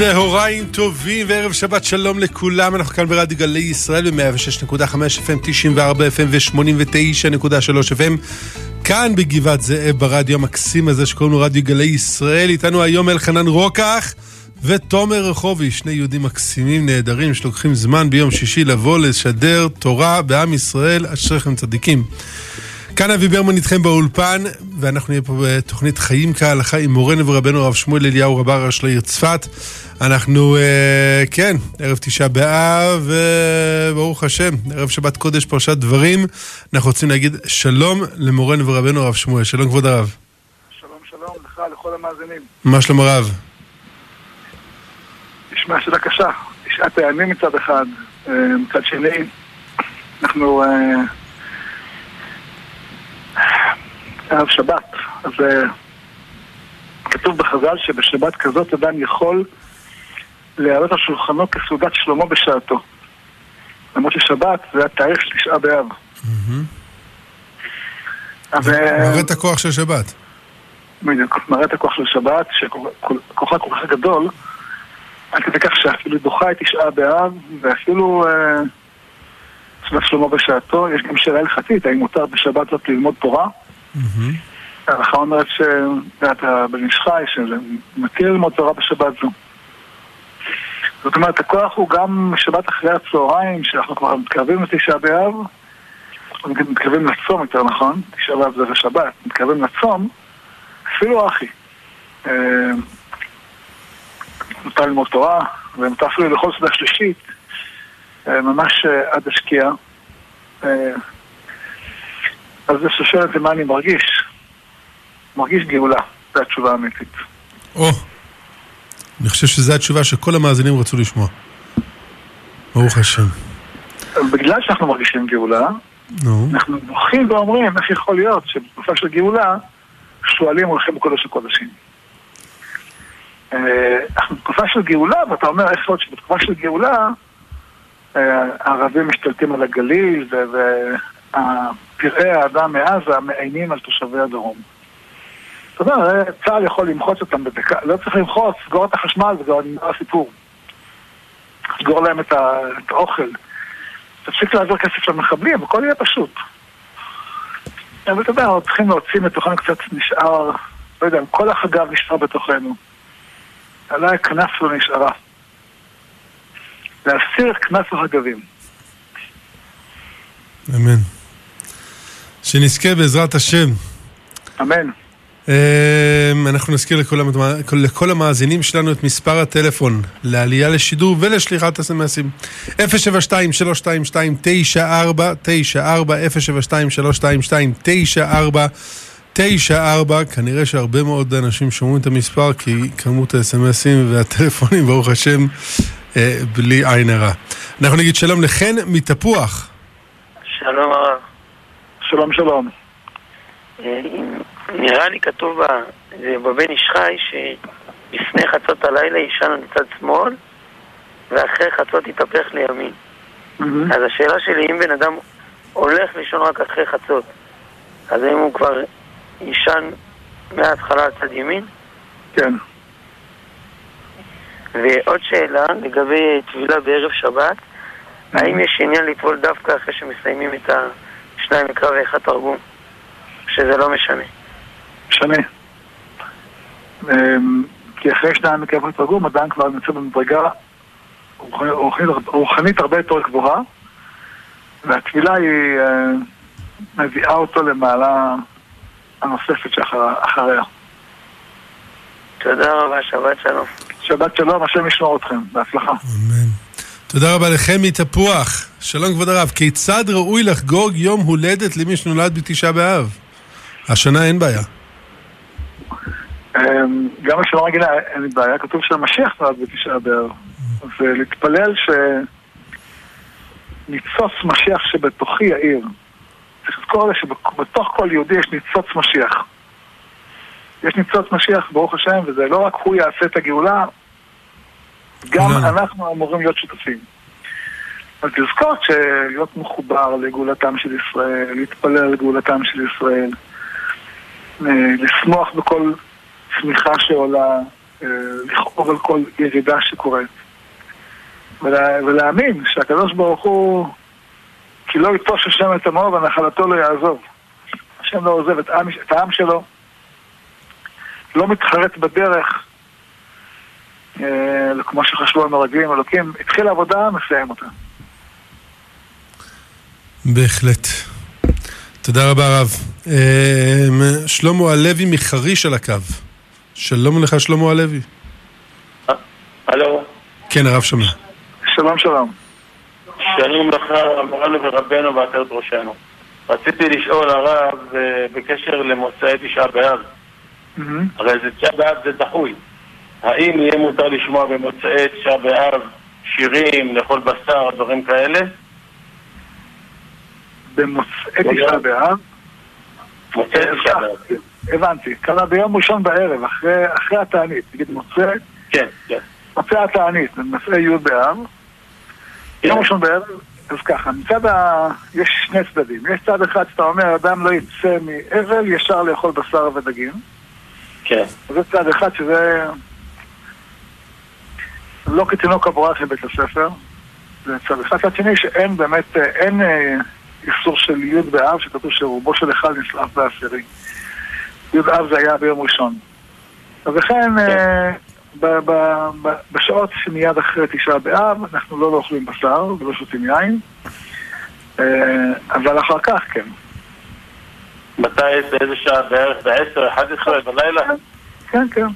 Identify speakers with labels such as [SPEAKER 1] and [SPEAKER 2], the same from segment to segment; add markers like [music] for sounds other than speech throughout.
[SPEAKER 1] צהריים טובים וערב שבת שלום לכולם, אנחנו כאן ברדיו גלי ישראל ב-106.5 FM, 94 FM ו-89.3 FM כאן בגבעת זאב ברדיו המקסים הזה שקוראים לו רדיו גלי ישראל. איתנו היום אלחנן רוקח ותומר רחובי, שני יהודים מקסימים נהדרים שלוקחים זמן ביום שישי לבוא לשדר תורה בעם ישראל, אשריכם צדיקים. כאן אבי ברמן איתכם באולפן, ואנחנו נהיה פה בתוכנית חיים כהלכה עם מורנו ורבנו הרב שמואל אליהו רבה ראש לעיר צפת. אנחנו, אה, כן, ערב תשעה באב, וברוך השם, ערב שבת קודש פרשת דברים. אנחנו רוצים להגיד שלום למורנו ורבנו הרב שמואל. שלום כבוד הרב.
[SPEAKER 2] שלום שלום לך, לכל המאזינים.
[SPEAKER 1] מה שלום הרב?
[SPEAKER 2] נשמע שאלה קשה. תשעת הימים מצד אחד, אה, מצד שני, אנחנו... אה, ערב שבת. אז כתוב בחז"ל שבשבת כזאת אדם יכול להעלות על שולחנו כסעודת שלמה בשעתו. למרות ששבת זה התאריך של תשעה באב.
[SPEAKER 1] מראה את הכוח של שבת.
[SPEAKER 2] בדיוק, מראה את הכוח של שבת, שכוחה כל כך גדול, עד כדי כך שאפילו דוחה את תשעה באב, ואפילו סעודת שלמה בשעתו. יש גם שאלה הלכתית, האם מותר בשבת זאת ללמוד תורה? ההלכה אומרת שאתה בן איש חי, שזה מתיר ללמוד תורה בשבת זו. זאת אומרת, הכוח הוא גם שבת אחרי הצהריים, שאנחנו כבר מתקרבים לתשעה באב, מתקרבים לצום יותר נכון, תשעה באב זה בשבת, מתקרבים לצום, אפילו אחי. מותר ללמוד תורה, ומותר אפילו לאכול סעודה שלישית, ממש עד השקיעה. אז זה שואלת מה אני מרגיש. מרגיש גאולה, זו התשובה האמיתית.
[SPEAKER 1] או, אני חושב שזו התשובה שכל המאזינים רצו לשמוע. ברוך השם.
[SPEAKER 2] בגלל שאנחנו מרגישים גאולה,
[SPEAKER 1] נו.
[SPEAKER 2] אנחנו בוכים ואומרים איך יכול להיות שבתקופה של גאולה שועלים הולכים בקודש הקודשים. אנחנו בתקופה של גאולה, ואתה אומר איך יכול להיות שבתקופה של גאולה הערבים משתלטים על הגליל ופראי האדם מעזה מאיימים על תושבי הדרום. אתה יודע, צה"ל יכול למחוץ אותם בדקה, לא צריך למחוץ, סגור את החשמל וזה נגמר הסיפור. סגור להם את, האוכל. תפסיק להעביר כסף למחבלים, הכל יהיה פשוט. אבל אתה יודע, אנחנו צריכים להוציא מתוכנו קצת נשאר, לא יודע, כל החגב נשאר בתוכנו. אולי הכנף לא נשארה. להסיר כנף החגבים.
[SPEAKER 1] אמן. שנזכה בעזרת השם.
[SPEAKER 2] אמן.
[SPEAKER 1] אנחנו נזכיר לכל, לכל המאזינים שלנו את מספר הטלפון לעלייה לשידור ולשליחת אסמסים 072-322-94 כנראה שהרבה מאוד אנשים שומעים את המספר כי כמות האסמסים והטלפונים ברוך השם בלי עין הרע. אנחנו נגיד שלום לחן מתפוח.
[SPEAKER 3] שלום הרב.
[SPEAKER 2] שלום שלום.
[SPEAKER 3] נראה לי כתוב בבן איש חי שלפני חצות הלילה יישן מצד שמאל ואחרי חצות יתהפך לימין.
[SPEAKER 2] Mm-hmm.
[SPEAKER 3] אז השאלה שלי, אם בן אדם הולך לישון רק אחרי חצות, אז האם הוא כבר יישן מההתחלה על צד ימין?
[SPEAKER 2] כן.
[SPEAKER 3] ועוד שאלה לגבי טבילה בערב שבת, האם יש עניין לטבול דווקא אחרי שמסיימים את השניים מקרא ואחד תרגום? שזה לא משנה.
[SPEAKER 2] משנה. אמ, כי אחרי שניים מקרא ואחד תרגום, אדם כבר נמצא במדרגה רוחנית הרבה יותר גבוהה, והטבילה היא מביאה אותו למעלה הנוספת שאחריה.
[SPEAKER 3] תודה רבה, שבת שלום.
[SPEAKER 2] שבת שלום, השם ישמור אתכם, בהצלחה.
[SPEAKER 1] אמן. תודה רבה לכם מתפוח. שלום כבוד הרב, כיצד ראוי לחגוג יום הולדת למי שנולד בתשעה באב? השנה אין בעיה.
[SPEAKER 2] אמ, גם השנה רגילה אין לי בעיה, כתוב שהמשיח נולד בתשעה באב. אז להתפלל שניצוץ משיח שבתוכי יאיר. צריך לזכור שבתוך כל יהודי יש ניצוץ משיח. יש ניצוץ משיח, ברוך השם, וזה לא רק הוא יעשה את הגאולה, גם אנחנו אמורים להיות שותפים. אז לזכור שלהיות מחובר לגאולתם של ישראל, להתפלל לגאולתם של ישראל, לשמוח בכל צמיחה שעולה, לכאוב על כל ירידה שקורית. ולה, ולהאמין שהקדוש ברוך הוא, כי לא יטוש השם את עמו ונחלתו לא יעזוב. השם לא עוזב את העם, את העם שלו, לא מתחרט בדרך, אה, כמו שחשבו המרגלים, אלוקים התחיל עבודה, מסיים אותה.
[SPEAKER 1] בהחלט. תודה רבה רב. אה, שלמה הלוי מחריש על הקו. שלום לך שלמה הלוי.
[SPEAKER 4] הלו.
[SPEAKER 1] כן, הרב שומע.
[SPEAKER 2] שלום שלום.
[SPEAKER 4] שלום לך, מורנו ורבנו ועטרת ראשנו. רציתי לשאול הרב אה, בקשר למוצאי תשעה באב. הרי זה תשעה באב זה דחוי. האם יהיה מותר לשמוע במוצאי תשעה באב שירים, לאכול בשר, דברים כאלה?
[SPEAKER 2] במוצאי תשעה באב? הבנתי. קרה ביום ראשון בערב, אחרי, התענית. נגיד מוצא...
[SPEAKER 4] כן, כן.
[SPEAKER 2] מוצא התענית, במוצאי י' באב.
[SPEAKER 4] כן.
[SPEAKER 2] יום ראשון בערב, אז ככה, מצד ה... יש שני צדדים. יש צד אחד שאתה אומר, אדם לא יצא מאבל ישר לאכול בשר ודגים.
[SPEAKER 4] כן.
[SPEAKER 2] זה צד אחד שזה לא כתינוק הבורח לבית הספר. זה צד אחד. צד שני שאין באמת, אה, אין אה, איסור של י' באב, שכתוב שרובו של אחד נשרף בעשירי. י' באב זה היה ביום ראשון. אז לכן, אה, ב- ב- בשעות שמיד אחרי תשעה באב, אנחנו לא אוכלים בשר ולא שותים יין, אה, אבל אחר כך כן.
[SPEAKER 4] מתי, באיזה שעה? בערך ב-10, 11 בלילה?
[SPEAKER 2] כן, כן.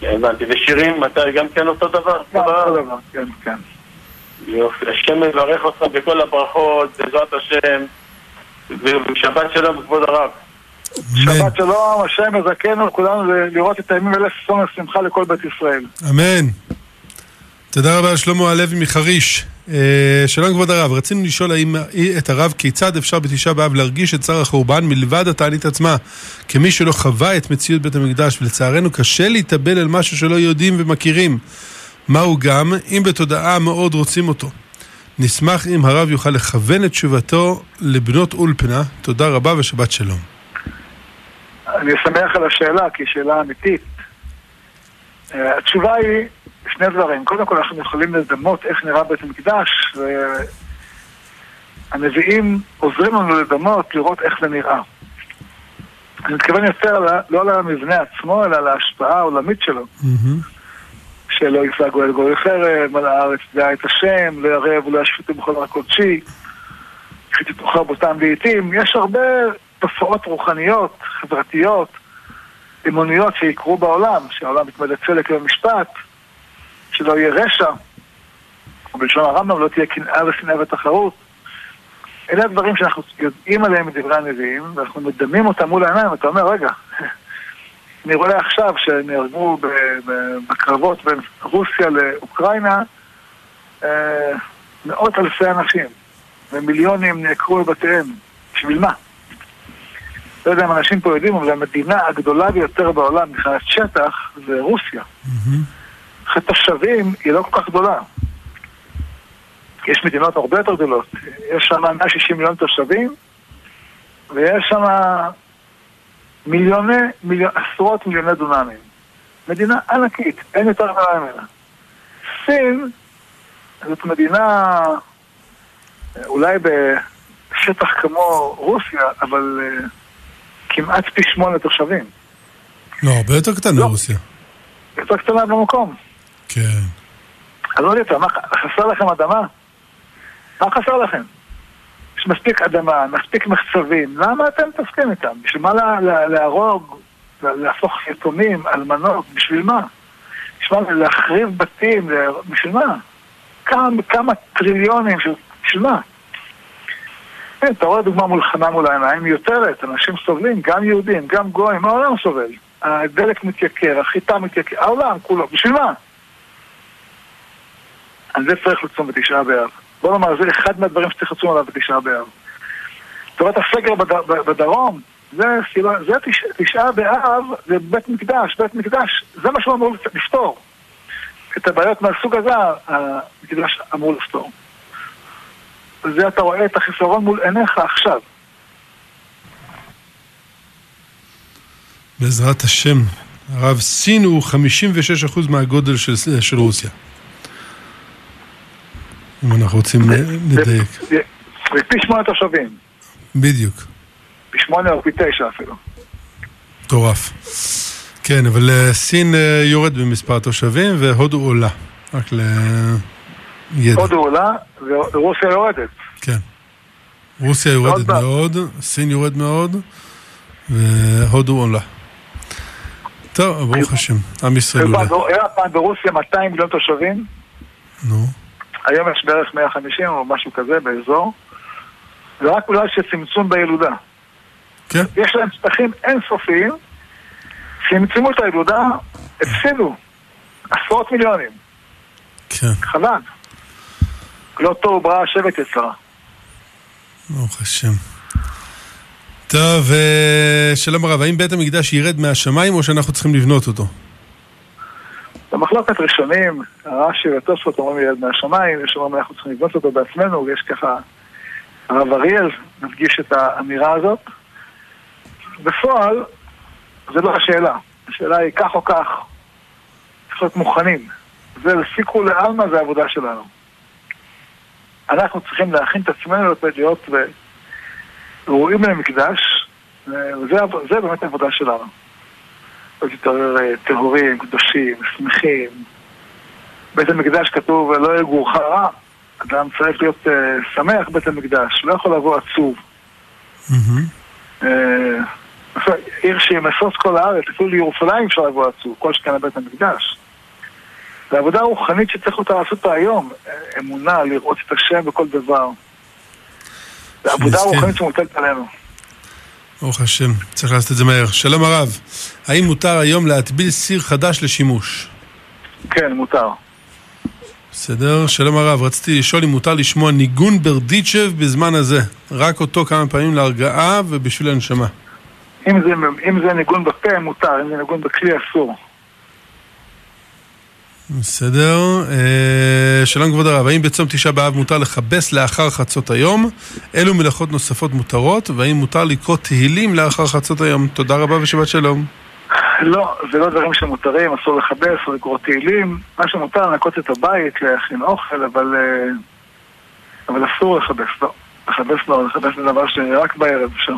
[SPEAKER 4] כן, הבנתי. ושירים, מתי גם כן אותו דבר?
[SPEAKER 2] גם אותו דבר, כן, כן.
[SPEAKER 4] יופי. השם מברך אותך בכל הברכות, בעזרת השם, ושבת שלום כבוד הרב.
[SPEAKER 2] שבת שלום, השם יזכנו כולנו לראות את הימים האלה ששון ושמחה לכל בית ישראל.
[SPEAKER 1] אמן. תודה רבה שלמה הלוי מחריש. אה, שלום כבוד הרב, רצינו לשאול האם, את הרב כיצד אפשר בתשעה באב להרגיש את צער החורבן מלבד התענית עצמה, כמי שלא חווה את מציאות בית המקדש, ולצערנו קשה להתאבל על משהו שלא יודעים ומכירים. מהו גם, אם בתודעה מאוד רוצים אותו. נשמח אם הרב יוכל לכוון את תשובתו לבנות אולפנה. תודה רבה ושבת שלום.
[SPEAKER 2] אני שמח על השאלה, כי היא שאלה אמיתית. אה, התשובה היא שני דברים. קודם כל, אנחנו יכולים לדמות איך נראה בית המקדש, והנביאים עוזרים לנו לדמות, לראות איך זה נראה. אני מתכוון יותר לא על המבנה עצמו, אלא על ההשפעה העולמית שלו. שלא יפגעו אל גוי חרב, על הארץ דעה את השם, לא ירב ולא ישפטו בכל הר קודשי, כי תתוכר בותם לעיתים. יש הרבה תופעות רוחניות, חברתיות, אמוניות שיקרו בעולם, שהעולם יתמלא צדק ומשפט, שלא יהיה רשע, או בלשון הרמב"ם לא תהיה קנאה ושנאה ותחרות. אלה הדברים שאנחנו יודעים עליהם מדברי הנביאים, ואנחנו מדמים אותם מול העיניים, ואתה אומר, רגע, אני רואה עכשיו שנהרגו בקרבות בין רוסיה לאוקראינה אה, מאות אלפי אנשים, ומיליונים נעקרו בבתיהם. בשביל מה? לא יודע אם אנשים פה יודעים, אבל המדינה הגדולה ביותר בעולם מבחינת שטח זה רוסיה. מבחינת תושבים היא לא כל כך גדולה. יש מדינות הרבה יותר גדולות. יש שם 160 מיליון תושבים, ויש שם מיליוני, מיליון, עשרות מיליוני דונמים. מדינה ענקית, אין יותר גדולה ממנה. סין זאת מדינה אולי בשטח כמו רוסיה, אבל uh, כמעט פי שמונה תושבים.
[SPEAKER 1] לא, הרבה יותר קטן
[SPEAKER 2] לא.
[SPEAKER 1] מרוסיה.
[SPEAKER 2] יותר קטנה במקום.
[SPEAKER 1] כן.
[SPEAKER 2] אז לא יודעת, מה, חסר לכם אדמה? מה חסר לכם? יש מספיק אדמה, מספיק מחצבים, למה אתם מתעסקים איתם? בשביל מה לה- לה- להרוג, לה- להפוך יתומים, אלמנות, בשביל מה? בשביל מה? להחריב בתים, לה- בשביל מה? כמה, כמה טריליונים, של- בשביל מה? כן, אתה רואה דוגמה מלחמה מול העיניים, מיותרת, אנשים סובלים, גם יהודים, גם גויים, העולם סובל. הדלק מתייקר, החיטה מתייקר, העולם כולו, בשביל מה? על זה צריך לצום בתשעה באב. בוא נאמר, זה אחד מהדברים שצריך לצום עליו בתשעה באב. את הסגר בד... בדרום, זה, סיבה, זה תש... תשעה באב, זה בית מקדש, בית מקדש, זה מה שהוא אמור לפתור. את הבעיות מהסוג הזה, המקדש אמור לפתור. וזה אתה רואה את החיסרון מול עיניך עכשיו.
[SPEAKER 1] בעזרת השם. הרב, סין הוא 56% מהגודל של, של רוסיה. אם אנחנו רוצים לדייק.
[SPEAKER 2] זה פי שמונה תושבים.
[SPEAKER 1] בדיוק.
[SPEAKER 2] פי שמונה או פי תשע אפילו.
[SPEAKER 1] מטורף. כן, אבל uh, סין uh, יורד במספר התושבים והודו עולה. רק לידע.
[SPEAKER 2] הודו עולה ורוסיה יורדת.
[SPEAKER 1] כן. רוסיה יורדת מאוד, סין יורד מאוד, והודו עולה. טוב, ברוך השם, עם ישראל עולה.
[SPEAKER 2] היה פעם ברוסיה 200 מיליון תושבים.
[SPEAKER 1] נו.
[SPEAKER 2] היום יש בערך 150 או משהו כזה באזור. זה רק אולי שצמצום בילודה.
[SPEAKER 1] כן.
[SPEAKER 2] יש להם שטחים אינסופיים, צמצמו את הילודה, הפסידו עשרות מיליונים.
[SPEAKER 1] כן.
[SPEAKER 2] חבל. לא טוב ברא השבט יצרה.
[SPEAKER 1] ברוך השם. טוב, אה, שלום הרב, האם בית המקדש ירד מהשמיים או שאנחנו צריכים לבנות אותו?
[SPEAKER 2] במחלוקת ראשונים, הרש"י והתוספות אומרים ירד מהשמיים, יש אומרים אנחנו צריכים לבנות אותו בעצמנו, ויש ככה, הרב אריאל מדגיש את האמירה הזאת. בפועל, זה לא השאלה. השאלה היא כך או כך, צריך להיות מוכנים. זה לפי כולי עלמא זה העבודה שלנו. אנחנו צריכים להכין את עצמנו להיות ראויים למקדש, וזה באמת העבודה שלנו. להיות יותר טהורים, קדושים, שמחים. בית המקדש כתוב, לא יגורך רע. אדם צריך להיות uh, שמח בית המקדש, לא יכול לבוא עצוב. Mm-hmm. Uh, עיר שהיא משוש כל הארץ, אפילו לירושלים אפשר לבוא עצוב, כל שכן לבית המקדש. זו עבודה רוחנית שצריך אותה לעשות אותה היום. אמונה, לראות את השם בכל דבר. זו עבודה רוחנית שמוטלת עלינו.
[SPEAKER 1] ברוך השם, צריך לעשות את זה מהר. שלום הרב, האם מותר היום להטביל סיר חדש לשימוש?
[SPEAKER 2] כן, מותר.
[SPEAKER 1] בסדר, שלום הרב, רציתי לשאול אם מותר לשמוע ניגון ברדיצ'ב בזמן הזה. רק אותו כמה פעמים להרגעה ובשביל הנשמה.
[SPEAKER 2] אם זה, אם זה ניגון בפה, מותר, אם זה ניגון בכלי, אסור.
[SPEAKER 1] בסדר. אה, שלום כבוד הרב, האם בצום תשעה באב מותר לכבס לאחר חצות היום? אילו מלאכות נוספות מותרות? והאם מותר לקרוא תהילים לאחר חצות היום? תודה רבה ושבת שלום.
[SPEAKER 2] לא, זה לא דברים שמותרים, אסור לכבס או לקרוא תהילים. מה שמותר, לנקות את הבית, להכין אוכל, אבל, אה, אבל אסור לכבס, לא. לכבס לא, לכבס זה דבר שרק בערב אפשר.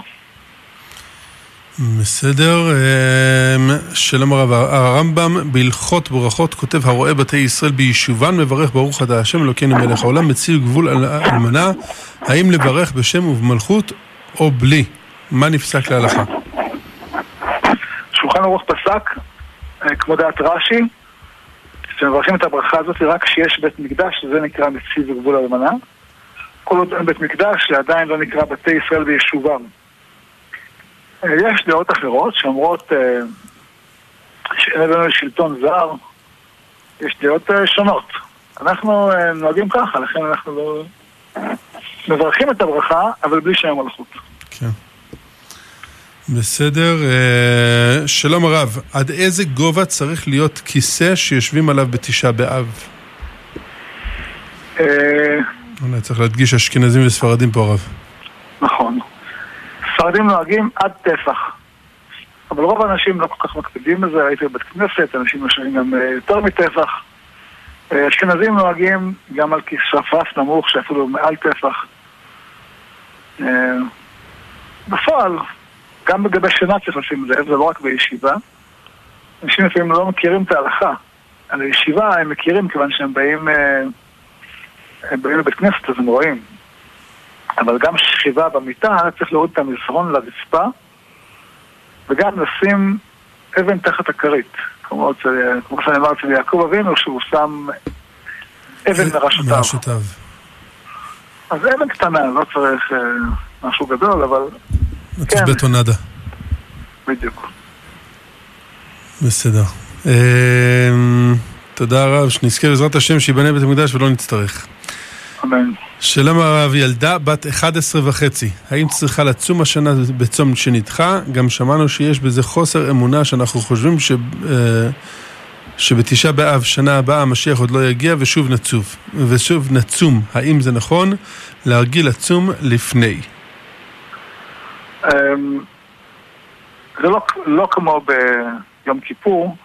[SPEAKER 1] בסדר, אמ, שלום הרב, הרמב"ם בהלכות ברכות כותב הרואה בתי ישראל ביישובן מברך ברוך אתה השם אלוקינו מלך העולם מציל גבול על אלמנה האם לברך בשם ובמלכות או בלי? מה נפסק להלכה?
[SPEAKER 2] שולחן ערוך פסק, אה, כמו דעת רש"י, שמברכים את הברכה הזאת רק כשיש בית מקדש, זה נקרא מציל וגבול אלמנה. כל עוד אין בית מקדש, זה עדיין לא נקרא בתי ישראל ביישובם. יש דעות אחרות שאומרות אה, שאין לנו שלטון זר, יש דעות אה, שונות. אנחנו אה, נוהגים ככה, לכן אנחנו לא... מברכים את הברכה, אבל בלי שם מלכות.
[SPEAKER 1] כן. בסדר. שלום הרב, עד איזה גובה צריך להיות כיסא שיושבים עליו בתשעה באב? אולי צריך להדגיש אשכנזים וספרדים פה הרב.
[SPEAKER 2] נכון. ספרדים נוהגים עד טפח. אבל רוב האנשים לא כל כך מקפידים בזה, הייתי בבית כנסת, אנשים יושבים גם אה, יותר מטפח. אה, אשכנזים נוהגים גם על כיס שפף נמוך, שאפילו מעל טפח. אה, בפועל, גם לגבי שינה צריך לשים לב, זה לא רק בישיבה. אנשים לפעמים לא מכירים את ההלכה. על הישיבה הם מכירים כיוון שהם באים, הם באים לבית כנסת אז הם רואים. אבל גם שכיבה במיטה, צריך להוריד את המזרון לרצפה וגם לשים אבן תחת הכרית. כמו, כמו שנאמר אצל יעקב אבינו, שהוא שם אבן מראשותיו. מראשותיו. אז אבן קטנה, לא צריך אה, משהו גדול, אבל...
[SPEAKER 1] כן. בטונדה.
[SPEAKER 2] בדיוק.
[SPEAKER 1] בסדר. אה, תודה רב, שנזכה בעזרת השם שיבנה בית המקדש ולא נצטרך.
[SPEAKER 2] אמן.
[SPEAKER 1] שלום הרב, ילדה בת 11 וחצי, האם צריכה לצום השנה בצום שנדחה? גם שמענו שיש בזה חוסר אמונה שאנחנו חושבים ש... אה, שבתשעה באב שנה הבאה המשיח עוד לא יגיע ושוב נצוב, ושוב נצום. האם זה נכון להרגיל לצום לפני?
[SPEAKER 2] אמ, זה לא, לא כמו יום כיפור,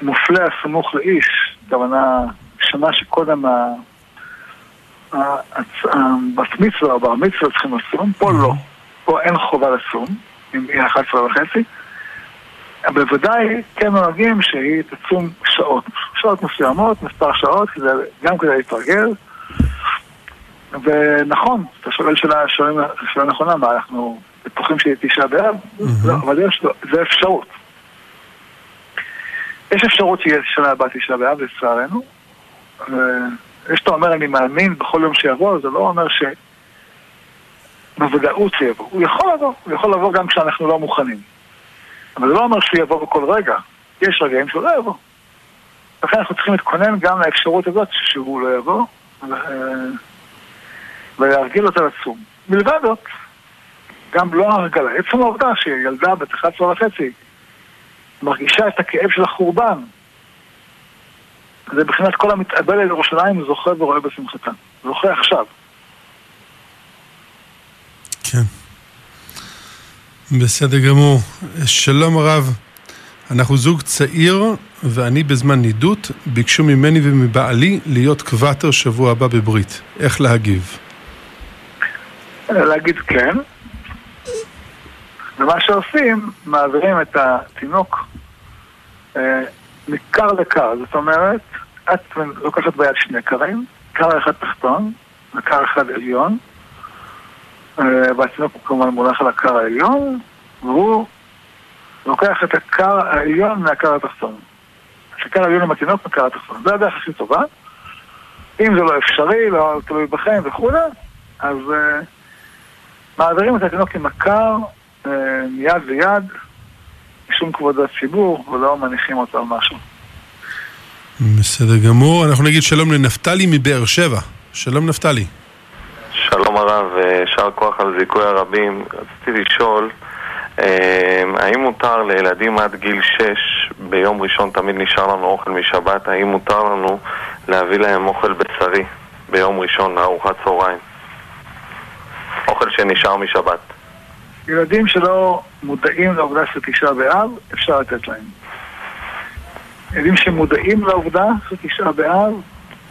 [SPEAKER 2] שמופלה הסמוך לאיש, הכוונה שנה שקודם הבת מצווה או בר מצווה צריכים לצום, פה לא, פה אין חובה לצום, אם היא 11 וחצי. בוודאי כן נוהגים שהיא תצום שעות, שעות מסוימות, מספר שעות, גם כדי להתרגל. ונכון, אתה שואל שאלה, שאלה נכונה, מה אנחנו בטוחים שהיא תשעה באב? לא, אבל יש, זה אפשרות. יש אפשרות שיהיה שנה הבאה תשעה באב, לצערנו. יש אתה אומר אני מאמין בכל יום שיבוא, זה לא אומר ש... בוודאות שיבוא. הוא יכול לבוא, הוא יכול לבוא גם כשאנחנו לא מוכנים. אבל זה לא אומר שהוא יבוא בכל רגע. יש רגעים שהוא לא יבוא. לכן אנחנו צריכים להתכונן גם לאפשרות הזאת שהוא לא יבוא, ולהרגיל אותה לצום. מלבד זאת, גם לא הרגלה. עצם העובדה שילדה בת 11 וחצי מרגישה את הכאב של החורבן, זה מבחינת כל המתאבל אל ירושלים זוכה ורואה בשמחתה. זוכה עכשיו.
[SPEAKER 1] כן. בסדר גמור. שלום הרב, אנחנו זוג צעיר ואני בזמן נידות, ביקשו ממני ומבעלי להיות קוואטר שבוע הבא בברית. איך להגיב?
[SPEAKER 2] להגיד כן. ומה שעושים, מעבירים את התינוק אה, מכר לכר. זאת אומרת, את לוקחת ביד שני קרים, קר אחד תחתון וקר אחד עליון, אה, והתינוק כמובן מונח על הקר העליון, והוא לוקח את הקר העליון מהקר התחתון. שקר העליון עם התינוק מהקר התחתון. זו הדרך הכי טובה. אם זה לא אפשרי, לא תלוי בכם וכולי, אז uh, מעבירים את התינוק עם הקר uh, מיד ליד, משום כבוד הציבור, ולא מניחים אותו על משהו.
[SPEAKER 1] בסדר גמור. אנחנו נגיד שלום לנפתלי מבאר שבע. שלום נפתלי.
[SPEAKER 5] שלום הרב, יישר כוח על זיכוי הרבים. רציתי לשאול, אה, האם מותר לילדים עד גיל 6, ביום ראשון תמיד נשאר לנו אוכל משבת, האם מותר לנו להביא להם אוכל בשרי ביום ראשון לארוחת צהריים? אוכל שנשאר משבת.
[SPEAKER 2] ילדים שלא מודעים לעובדה של תשעה באב, אפשר לתת להם. ילדים שמודעים לעובדה של תשעה באב,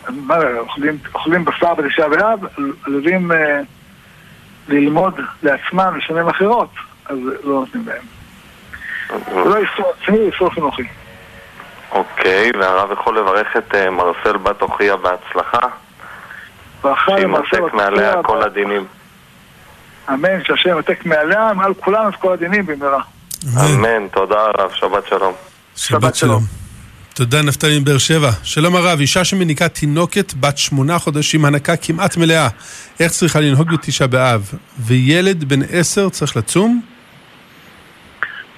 [SPEAKER 2] מה, אוכלים, אוכלים בשר בתשעה באב, עלולים אה, ללמוד לעצמם לשנים אחרות, אז לא נותנים להם. זה לא איסור עצמי, זה איסור חינוכי.
[SPEAKER 5] אוקיי, והרב יכול לברך את uh, מרסל בת אוחיה בהצלחה? שימתק מעליה כל הדינים.
[SPEAKER 2] אמן, שהשם ימתק מעליה, מעל כולם את כל הדינים במהרה.
[SPEAKER 5] אמן, תודה הרב, שבת שלום.
[SPEAKER 1] שבת שלום. תודה נפתלי מבאר שבע. שלום הרב, אישה שמניקה תינוקת בת שמונה חודשים, הנקה כמעט מלאה. איך צריכה לנהוג בתשעה באב? וילד בן עשר צריך לצום?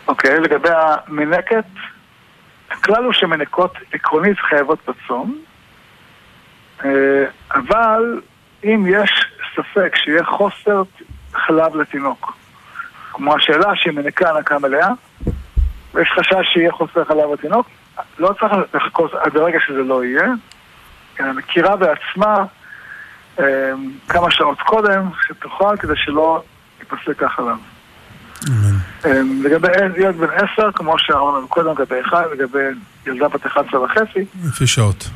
[SPEAKER 2] אוקיי, okay, לגבי המנקת, הכלל הוא שמנקות עקרונית חייבות בצום, אה, אבל אם יש ספק שיהיה חוסר חלב לתינוק, כמו השאלה שהיא מנקה הנקה מלאה, ויש חשש שיהיה חוסר חלב לתינוק, לא צריך לחכות עד הרגע שזה לא יהיה. מכירה בעצמה אה, כמה שעות קודם, שתוכל כדי שלא ייפסק החלב. אה, לגבי ילד בן עשר, כמו שאמרנו קודם, לגבי אחד, לגבי ילדה בת 11 וחצי.
[SPEAKER 1] לפי שעות.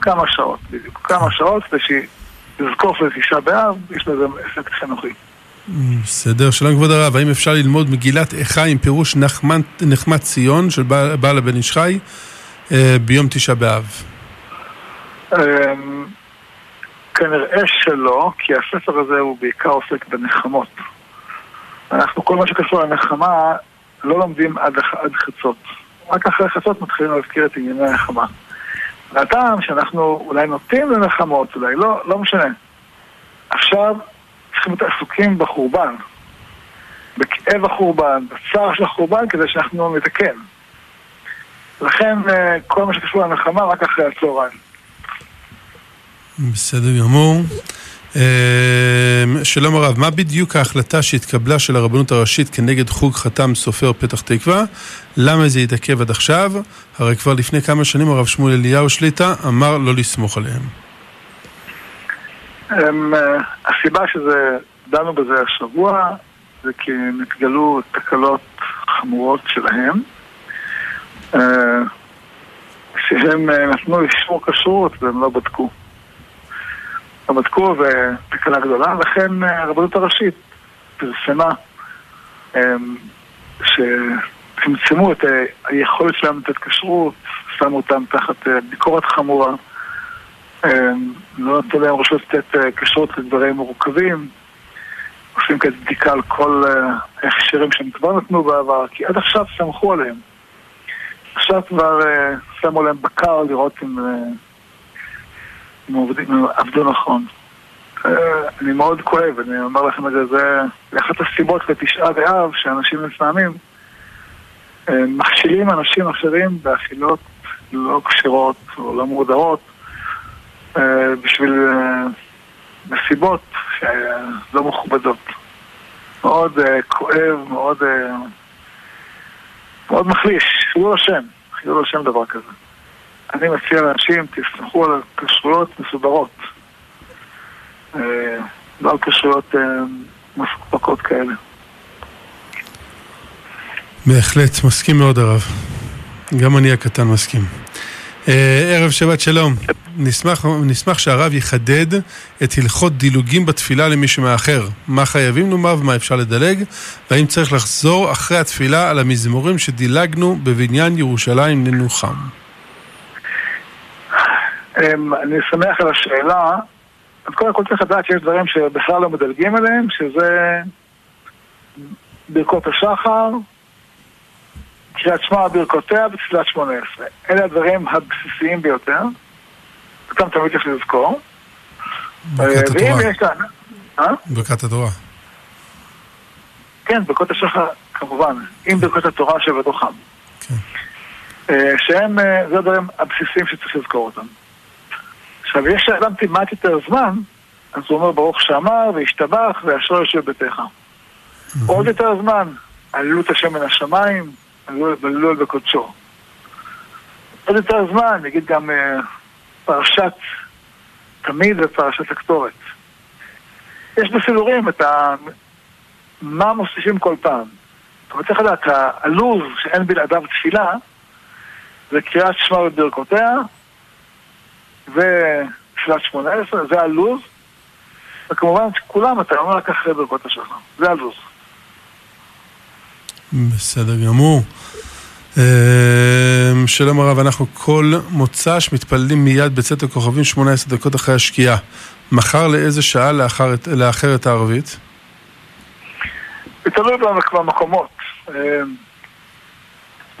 [SPEAKER 2] כמה שעות, בדיוק. כמה שעות, כדי שהיא תזקוף לתשעה באב, יש לזה אפקט חינוכי.
[SPEAKER 1] בסדר, שלום כבוד הרב, האם אפשר ללמוד מגילת איכה עם פירוש נחמת ציון של בעל הבן איש חי אה, ביום תשעה באב?
[SPEAKER 2] אמ, כנראה שלא, כי הספר הזה הוא בעיקר עוסק בנחמות. אנחנו, כל מה שקשור לנחמה, לא לומדים עד, עד חצות. רק אחרי חצות מתחילים להזכיר את ענייני הנחמה. והטעם שאנחנו אולי נוטים לנחמות, אולי לא, לא משנה. עכשיו צריכים להיות עסוקים בחורבן, בכאב החורבן, בצער של החורבן, כדי שאנחנו נתקן. לכן אה, כל מה שקשור לנחמה רק אחרי הצהריים.
[SPEAKER 1] בסדר גמור. אה, שלום הרב, מה בדיוק ההחלטה שהתקבלה של הרבנות הראשית כנגד חוג חתם סופר פתח תקווה? למה זה התעכב עד עכשיו? הרי כבר לפני כמה שנים הרב שמואל אליהו שליטה אמר לא לסמוך עליהם.
[SPEAKER 2] הם, אה, הסיבה שזה, דנו בזה השבוע, זה כי נתגלו תקלות החמורות שלהם, אה, שהם אה, נתנו אישור כשרות והם לא בדקו. לא בדקו ותקלה גדולה, לכן הרבנות הראשית פרסמה שצמצמו את היכולת שלהם לתת כשרות, שמו אותם תחת ביקורת חמורה, לא נתנו להם רשות לתת כשרות לדברים מורכבים. עושים כזה בדיקה על כל אה, ההכשרים שהם כבר נתנו בעבר, כי עד עכשיו סמכו עליהם. עכשיו כבר uh, שמו להם בקר לראות אם, אם עבדו נכון. אני מאוד כואב, אני אומר לכם את זה, זה אחת הסיבות לתשעה באב שאנשים לפעמים uh, מכשילים אנשים אחרים באכילות לא כשרות או לא מודרות בשביל uh, מסיבות שלא מכובדות. מאוד uh, כואב, מאוד, מאוד מחליש, חילול השם, חילול השם דבר כזה. אני מציע לאנשים, תסמכו על כשרויות מסודרות. לא על כשרויות מפוקפקות כאלה.
[SPEAKER 1] בהחלט, מסכים מאוד הרב. גם אני הקטן מסכים. אה, ערב שבת שלום. נשמח, נשמח שהרב יחדד את הלכות דילוגים בתפילה למי שמאחר. מה חייבים לומר ומה אפשר לדלג, והאם צריך לחזור אחרי התפילה על המזמורים שדילגנו בבניין ירושלים ננוחם.
[SPEAKER 2] אמ, אני שמח על השאלה. אז קודם כל צריך לדעת שיש דברים שבכלל לא מדלגים עליהם, שזה ברכות השחר, קריאת שמע ברכותיה ותפילת שמונה עשרה. אלה הדברים הבסיסיים ביותר. אותם תמיד צריך לזכור.
[SPEAKER 1] ברכת התורה. אה? ברכת התורה.
[SPEAKER 2] כן, ברכות השחר, כמובן, עם ברכות התורה שבתוכם. כן. אה, שהם, אה, זה הדברים הבסיסיים שצריך לזכור אותם. עכשיו, יש לאדם מעט יותר זמן, אז הוא אומר ברוך שאמר, והשתבח, ואשרו יושב ביתך. עוד יותר זמן, עלו את השם מן השמיים, בלול בקודשו. עוד יותר זמן, נגיד גם uh, פרשת תמיד ופרשת הקטורת. יש בסידורים את ה... מה מוסיפים כל פעם. אבל צריך לדעת, הלו"ז שאין בלעדיו תפילה זה קריאת שמע וברכותיה ותפילת שמונה עשרה, זה הלו"ז וכמובן שכולם אתה אומר רק אחרי ברכות השחר, זה הלו"ז.
[SPEAKER 1] בסדר גמור. אמ, שלום הרב, אנחנו כל מוצ"ש מתפללים מיד בצאת הכוכבים 18 דקות אחרי השקיעה. מחר לאיזה שעה לאחר, את הערבית?
[SPEAKER 2] זה תלוי במקומות. אמ,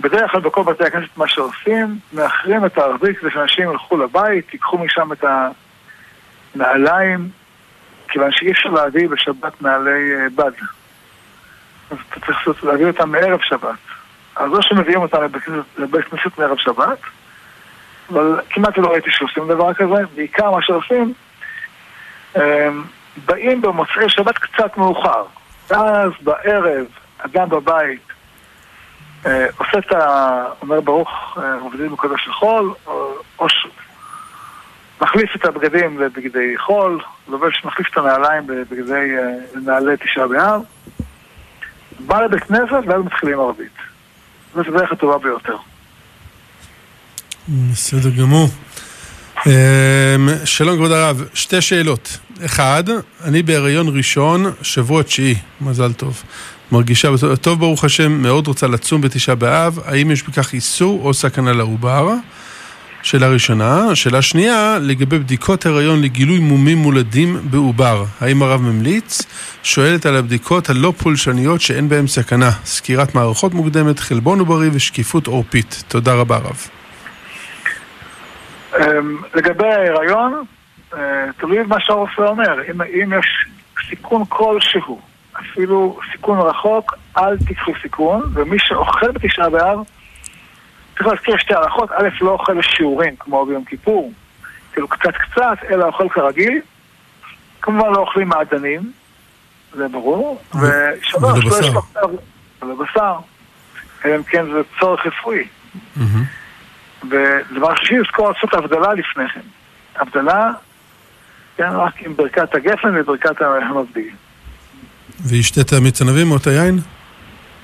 [SPEAKER 2] בדרך כלל בכל בתי הכנסת מה שעושים, מאחרים את הערבית כדי שאנשים ילכו לבית, ייקחו משם את הנעליים, כיוון שאי אפשר להביא בשבת נעלי אה, בד. אז אתה צריך להביא אותם מערב שבת. אז או שמביאים אותם לבית כנסת מערב שבת, אבל כמעט לא ראיתי שעושים דבר כזה, בעיקר מה שעושים, באים במוצאי שבת קצת מאוחר, ואז בערב אדם בבית אה, עושה את ה... אומר ברוך אה, עובדים בקודש לחול, או ש... מחליף את הבגדים לבגדי חול, לובש, מחליף את הנעליים בבגדי אה, נעלי תשעה באב, בא לבית כנסת ואז מתחילים ערבית. זאת הדרך הטובה ביותר.
[SPEAKER 1] בסדר גמור. אמ, שלום כבוד הרב, שתי שאלות. אחד, אני בהיריון ראשון, שבוע תשיעי, מזל טוב. מרגישה טוב ברוך השם, מאוד רוצה לצום בתשעה באב, האם יש בכך איסור או סכנה לעובר? שאלה ראשונה. שאלה שנייה, לגבי בדיקות הריון לגילוי מומים מולדים בעובר. האם הרב ממליץ? שואלת על הבדיקות הלא פולשניות שאין בהן סכנה. סקירת מערכות מוקדמת, חלבון עוברי ושקיפות עורפית. תודה רבה רב.
[SPEAKER 2] אמ, לגבי ההיריון, אה, תלוי מה שהרופא אומר. אם, אם יש סיכון כלשהו, אפילו סיכון רחוק, אל תיקחו סיכון, ומי שאוכל בתשעה באב, צריך להזכיר שתי הערכות, א', לא אוכל שיעורים כמו ביום כיפור, כאילו קצת קצת, אלא אוכל כרגיל. כמובן לא אוכלים מעדנים, זה ברור. ושלוש, לא יש בשר. בשר. אלא אם כן זה צורך רפואי. ודבר שלישי, לזכור לעשות הבדלה לפני כן. הבדלה, כן, רק עם ברכת הגפן וברכת המבדיל.
[SPEAKER 1] וישתה את המיץ ענבים או את היין?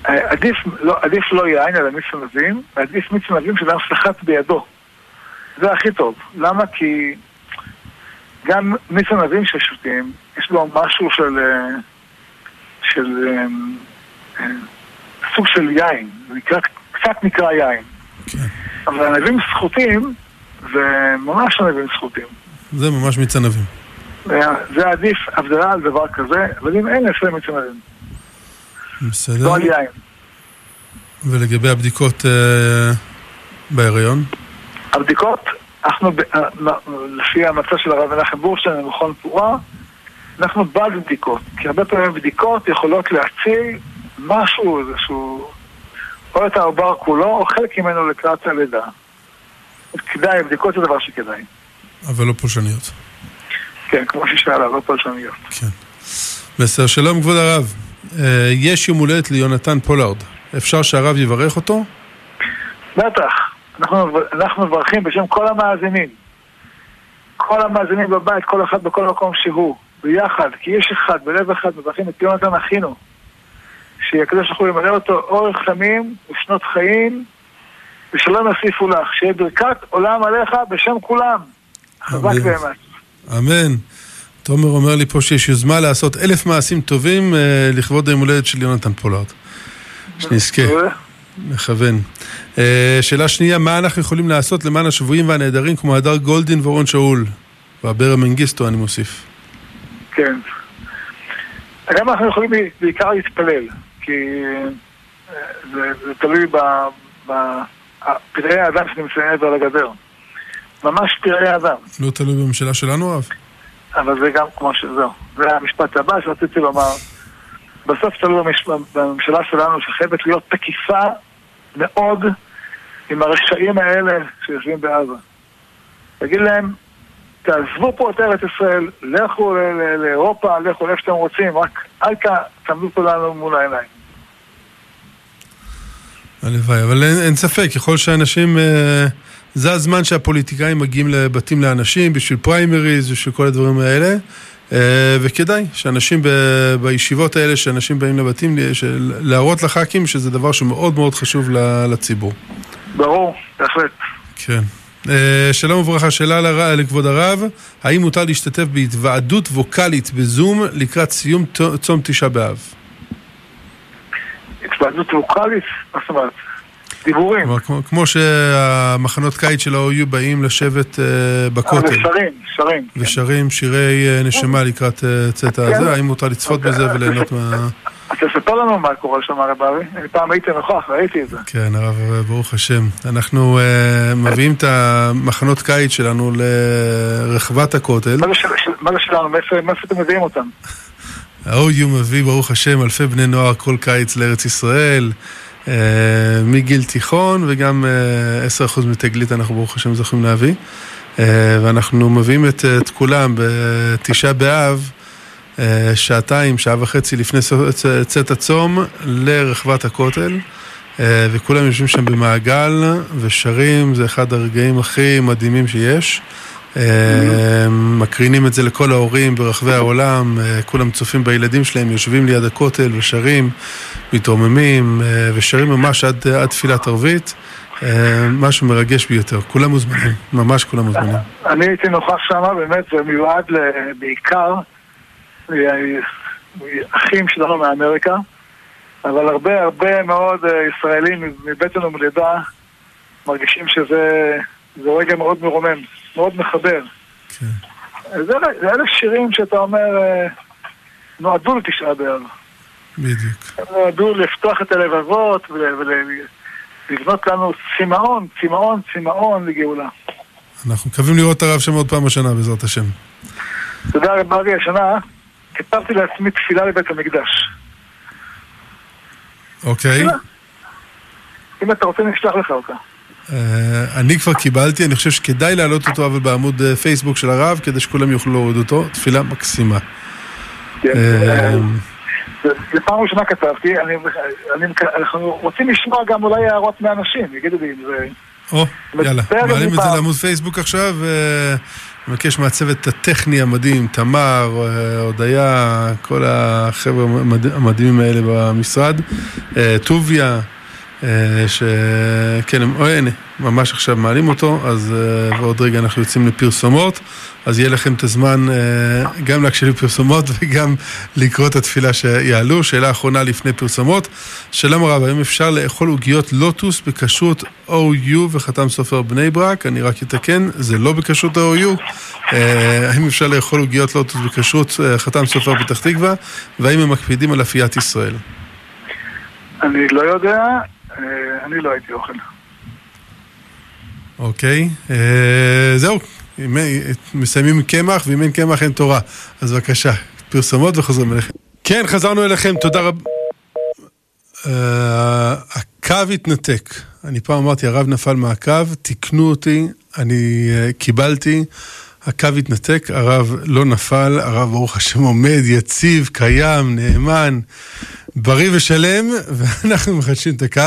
[SPEAKER 2] עדיף לא, עדיף לא יין, אלא מיץ ענבים, ועדיף מיץ ענבים שאדם סחט בידו. זה הכי טוב. למה? כי גם מיץ ענבים ששותים, יש בו משהו של... אה, של... אה, אה, סוג של יין. זה נקרא, קצת נקרא יין. כן. אבל ענבים סחוטים זה ממש ענבים סחוטים.
[SPEAKER 1] זה ממש מיץ ענבים.
[SPEAKER 2] זה עדיף הבדלה על דבר כזה, אבל אם אין, אפשר מיץ ענבים.
[SPEAKER 1] בסדר.
[SPEAKER 2] לא על יין.
[SPEAKER 1] ולגבי הבדיקות אה, בהיריון?
[SPEAKER 2] הבדיקות, אנחנו, אה, לפי המצע של הרב מנחם בורשטיין במכון פורה, אנחנו בעד בדיקות, כי הרבה פעמים בדיקות יכולות להציל משהו, איזשהו, או את העובר כולו, או חלק ממנו לקראת הלידה. כדאי, בדיקות זה דבר שכדאי.
[SPEAKER 1] אבל לא פולשניות.
[SPEAKER 2] כן, כמו ששאלה, לא פולשניות.
[SPEAKER 1] כן. בסדר, שלום כבוד הרב. אה, יש יום הולדת ליונתן פולארד. אפשר שהרב יברך אותו?
[SPEAKER 2] בטח. אנחנו, אנחנו מברכים בשם כל המאזינים. כל המאזינים בבית, כל אחד בכל מקום שהוא. ביחד, כי יש אחד, בלב אחד, מברכים את יונתן אחינו. שהקדוש ברוך הוא ימלא אותו אורך ימים ושנות חיים, ושלום יוסיפו לך. שיהיה ברכת עולם עליך בשם כולם. חזק ואמץ.
[SPEAKER 1] אמן. תומר אומר לי פה שיש יוזמה לעשות אלף מעשים טובים אה, לכבוד היום הולדת של יונתן פולארד. שנזכה. מכוון. אה, שאלה שנייה, מה אנחנו יכולים לעשות למען השבויים והנעדרים כמו הדר גולדין ואורון שאול? ואברה מנגיסטו אני מוסיף.
[SPEAKER 2] כן. גם אנחנו יכולים בעיקר להתפלל, כי אה, זה, זה תלוי בפראי האדם שנמצאים מעבר לגדר. ממש פראי האדם.
[SPEAKER 1] לא תלוי בממשלה שלנו, אב?
[SPEAKER 2] אבל זה גם כמו שזהו. זה המשפט הבא שרציתי לומר. בסוף תלוי בממשלה שלנו שחייבת להיות תקיפה מאוד עם הרשעים האלה שיושבים בעזה. תגיד להם, תעזבו פה את ארץ ישראל, לכו לאירופה, לכו לאיפה שאתם רוצים, רק אל תעמדו פה לנו מול העיניים.
[SPEAKER 1] הלוואי, אבל אין, אין ספק, ככל שאנשים... אה, זה הזמן שהפוליטיקאים מגיעים לבתים לאנשים בשביל פריימריז, בשביל כל הדברים האלה. אה, וכדאי שאנשים ב, בישיבות האלה, שאנשים באים לבתים, להראות לח"כים שזה דבר שמאוד מאוד חשוב לציבור.
[SPEAKER 2] ברור, בהחלט.
[SPEAKER 1] כן. אה, שלום וברכה, שאלה. לכבוד הרב, האם מותר להשתתף בהתוועדות ווקאלית בזום לקראת סיום צום תשעה באב?
[SPEAKER 2] התוועדות ווקאלית? מה זאת אומרת? דיבורים.
[SPEAKER 1] כמו, כמו שהמחנות קיץ של ה-OU באים לשבת uh, בכותל.
[SPEAKER 2] ושרים, שרים.
[SPEAKER 1] ושרים שירי uh, נשמה לקראת uh, צאת כן. הזה, האם מותר לצפות בזה וליהנות מה...
[SPEAKER 2] אז תספר לנו מה קורה שם, הרב אבי. אני פעם הייתי נוכח, ראיתי את זה.
[SPEAKER 1] כן, הרב, ברוך השם. אנחנו uh, מביאים את המחנות קיץ שלנו לרחבת הכותל.
[SPEAKER 2] מה זה שלנו? מאיפה אתם מביאים אותם?
[SPEAKER 1] ה-OU מביא, ברוך השם, אלפי בני נוער כל קיץ לארץ ישראל. אה, מגיל תיכון וגם 10% אה, מתגלית אנחנו ברוך השם זוכים להביא. אה, ואנחנו מביאים את, את כולם בתשעה באב, שעתיים, שעה וחצי לפני צאת הצום, לרחבת הכותל. וכולם יושבים שם במעגל ושרים, זה אחד הרגעים הכי מדהימים שיש. מקרינים את זה לכל ההורים ברחבי העולם, כולם צופים בילדים שלהם, יושבים ליד הכותל ושרים, מתרוממים ושרים ממש עד, עד תפילת ערבית. משהו מרגש ביותר, כולם מוזמנים, ממש כולם מוזמנים.
[SPEAKER 2] אני הייתי נוכח שם, באמת זה מיועד בעיקר אחים שלנו מאמריקה, אבל הרבה הרבה מאוד ישראלים מבטן ומלידה מרגישים שזה רגע מאוד מרומם. מאוד מחבר. כן. זה, זה אלה שירים שאתה אומר, אה, נועדו לתשעה באב.
[SPEAKER 1] בדיוק.
[SPEAKER 2] נועדו לפתוח את הלבבות ולבנות לנו צמאון, צמאון, צמאון לגאולה.
[SPEAKER 1] אנחנו מקווים לראות את הרב שם עוד פעם השנה, בעזרת השם.
[SPEAKER 2] תודה רבה, אבי. השנה כתבתי לעצמי תפילה לבית המקדש.
[SPEAKER 1] אוקיי.
[SPEAKER 2] אם אתה רוצה, נשלח לך אותה.
[SPEAKER 1] אה, אני כבר קיבלתי, אני חושב שכדאי להעלות אותו אבל בעמוד אה, פייסבוק של הרב, כדי שכולם יוכלו להוריד אותו. תפילה מקסימה.
[SPEAKER 2] כן, אה, זה פעם ראשונה כתבתי, אנחנו רוצים לשמוע גם אולי הערות מאנשים, יגידו לי אם זה...
[SPEAKER 1] או, יאללה, מעלים את זה לעמוד פייסבוק עכשיו, מבקש מהצוות הטכני המדהים, תמר, אה, הודיה, כל החבר'ה המדהימים האלה במשרד, אה, טוביה, אה, שכן, אוי, הנה, ממש עכשיו מעלים אותו, אז ועוד רגע אנחנו יוצאים לפרסומות, אז יהיה לכם את הזמן גם להקשיב לפרסומות [laughs] וגם לקרוא את התפילה שיעלו. שאלה אחרונה לפני פרסומות, שלום הרב, האם אפשר לאכול עוגיות לוטוס בכשרות OU וחתם סופר בני ברק? אני רק אתקן, זה לא בכשרות ה-OU. האם אפשר לאכול עוגיות לוטוס בכשרות חתם סופר פתח תקווה? והאם הם מקפידים על אפיית ישראל?
[SPEAKER 2] אני לא יודע, אני לא הייתי אוכל.
[SPEAKER 1] אוקיי, זהו, מסיימים עם קמח, ואם אין קמח אין תורה. אז בבקשה, פרסומות וחוזרים אליכם. כן, חזרנו אליכם, תודה רבה. הקו התנתק. אני פעם אמרתי, הרב נפל מהקו, תיקנו אותי, אני קיבלתי. הקו התנתק, הרב לא נפל, הרב ברוך השם עומד, יציב, קיים, נאמן, בריא ושלם, [laughs] ואנחנו מחדשים את הקו,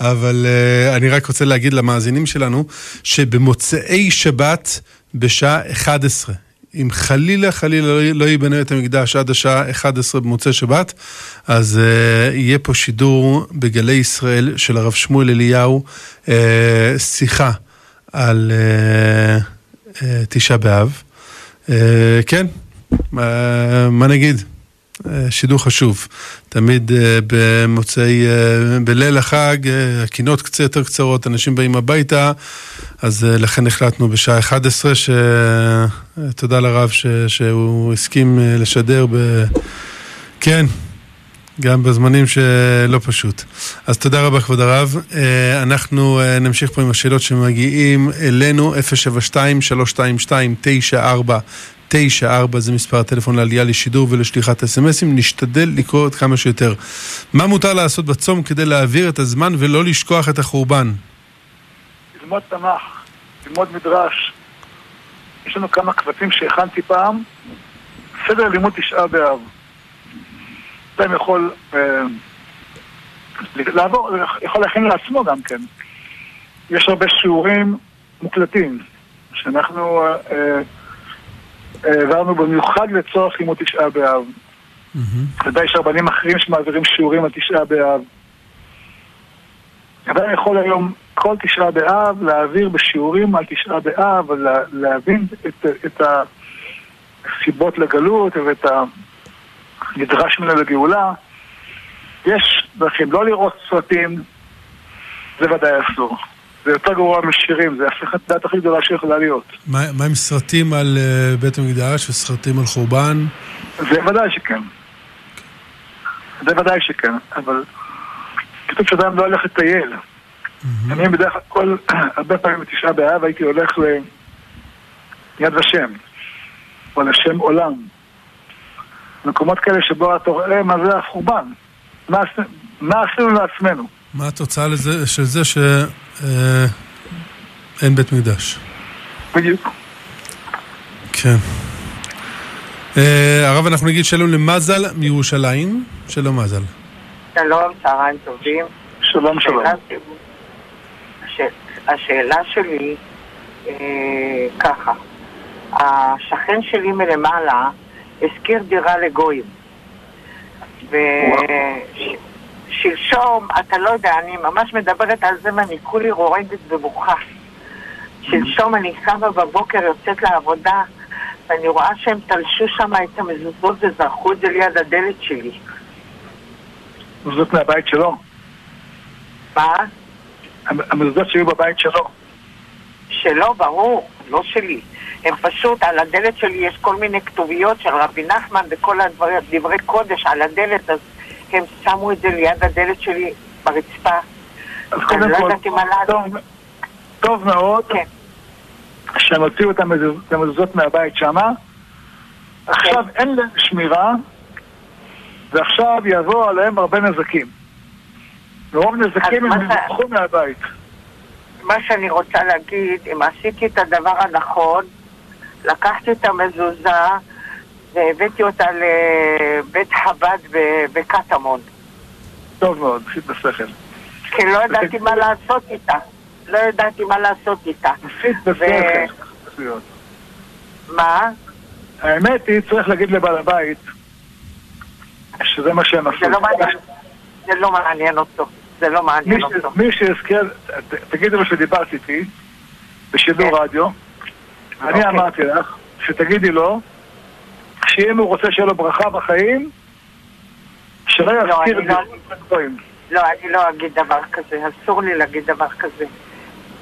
[SPEAKER 1] אבל uh, אני רק רוצה להגיד למאזינים שלנו, שבמוצאי שבת בשעה 11, אם חלילה חלילה לא, לא ייבנה את המקדש עד השעה 11 במוצאי שבת, אז uh, יהיה פה שידור בגלי ישראל של הרב שמואל אליהו, uh, שיחה על... Uh, תשעה באב. אה, כן, מה נגיד? אה, שידור חשוב. תמיד במוצאי, בליל החג, הקינות קצת יותר קצרות, אנשים באים הביתה, אז לכן החלטנו בשעה 11, שתודה לרב ש... שהוא הסכים לשדר ב... כן, גם בזמנים שלא פשוט. אז תודה רבה, כבוד הרב. אה, אנחנו אה, נמשיך פה עם השאלות שמגיעים אלינו, 072-322-9494, זה מספר הטלפון לעלייה לשידור ולשליחת אסמסים. נשתדל לקרוא עוד כמה שיותר. מה מותר לעשות בצום כדי להעביר את הזמן ולא לשכוח את החורבן?
[SPEAKER 2] ללמוד תנ"ך, ללמוד מדרש. יש לנו כמה קבצים שהכנתי פעם. סדר לימוד תשעה באב. אדם יכול אה, לעבור, יכול להכין לעצמו גם כן. יש הרבה שיעורים מוקלטים, שאנחנו אה, אה, העברנו במיוחד לצורך לימוד תשעה באב. ודאי יש רבנים אחרים שמעבירים שיעורים על תשעה באב. אדם יכול היום כל תשעה באב להעביר בשיעורים על תשעה באב, להבין את, את הסיבות לגלות ואת. נדרש ממנו לגאולה. יש דרכים לא לראות סרטים, זה ודאי אסור. זה יותר גרוע משירים, זה הפכת דת הכי גדולה שיכולה להיות.
[SPEAKER 1] מה, מה עם סרטים על uh, בית המקדש וסרטים על חורבן?
[SPEAKER 2] זה ודאי שכן. זה ודאי שכן, אבל כתוב שאדם לא הולך לטייל. Mm-hmm. אני בדרך כלל, [clears throat] הרבה פעמים בתשעה באב הייתי הולך ליד ושם, או לשם עולם. מקומות כאלה שבו אתה רואה מה זה החורבן. מה, מה עשינו לעצמנו?
[SPEAKER 1] מה התוצאה לזה, של זה שאין אה, בית מקדש?
[SPEAKER 2] בדיוק.
[SPEAKER 1] כן. אה, הרב, אנחנו נגיד שלום למזל מירושלים. שלום מזל.
[SPEAKER 6] שלום, צהריים טובים.
[SPEAKER 2] שלום, שלום.
[SPEAKER 6] השאלה שלי אה, ככה, השכן שלי מלמעלה השכיר דירה לגויים. ושלשום, אתה לא יודע, אני ממש מדברת על זה ואני כולי רועדת ובוכה. שלשום אני קמה בבוקר, יוצאת לעבודה, ואני רואה שהם תלשו שם את המזוזות וזרחו את זה ליד הדלת שלי.
[SPEAKER 2] מזוזות מהבית שלו?
[SPEAKER 6] מה?
[SPEAKER 2] המזוזות שהיו בבית שלו.
[SPEAKER 6] שלו, ברור, לא שלי. הם פשוט, על הדלת שלי יש כל מיני כתוביות של רבי נחמן וכל הדברי קודש על הדלת, אז הם שמו את זה ליד הדלת שלי ברצפה.
[SPEAKER 2] אז קודם לא כל, טוב מאוד, כן. שהם הוציאו את המזוזות מהבית שמה, עכשיו כן. אין להם שמירה, ועכשיו יבואו עליהם הרבה נזקים. מרוב נזקים הם יברחו מהבית.
[SPEAKER 6] מה שאני רוצה להגיד, אם עשיתי את הדבר הנכון, לקחתי את המזוזה והבאתי אותה לבית חב"ד בקטמון.
[SPEAKER 2] טוב מאוד, עשית בשכל.
[SPEAKER 6] כי לא ידעתי מה לעשות איתה. לא ידעתי מה לעשות איתה.
[SPEAKER 2] בשכל.
[SPEAKER 6] מה?
[SPEAKER 2] האמת היא, צריך להגיד לבעל הבית שזה מה שהם עשו.
[SPEAKER 6] זה לא מעניין, זה לא מעניין אותו. זה לא מעניין אותו.
[SPEAKER 2] מי שהזכיר, ת- תגידי לו שדיברתי איתי בשידור
[SPEAKER 6] כן.
[SPEAKER 2] רדיו, אני
[SPEAKER 6] אוקיי.
[SPEAKER 2] אמרתי לך שתגידי לו שאם הוא רוצה שיהיה לו ברכה בחיים, שלא
[SPEAKER 6] לא,
[SPEAKER 2] יזכיר את
[SPEAKER 6] לא-. לא, אני לא אגיד דבר כזה. אסור לי להגיד דבר כזה.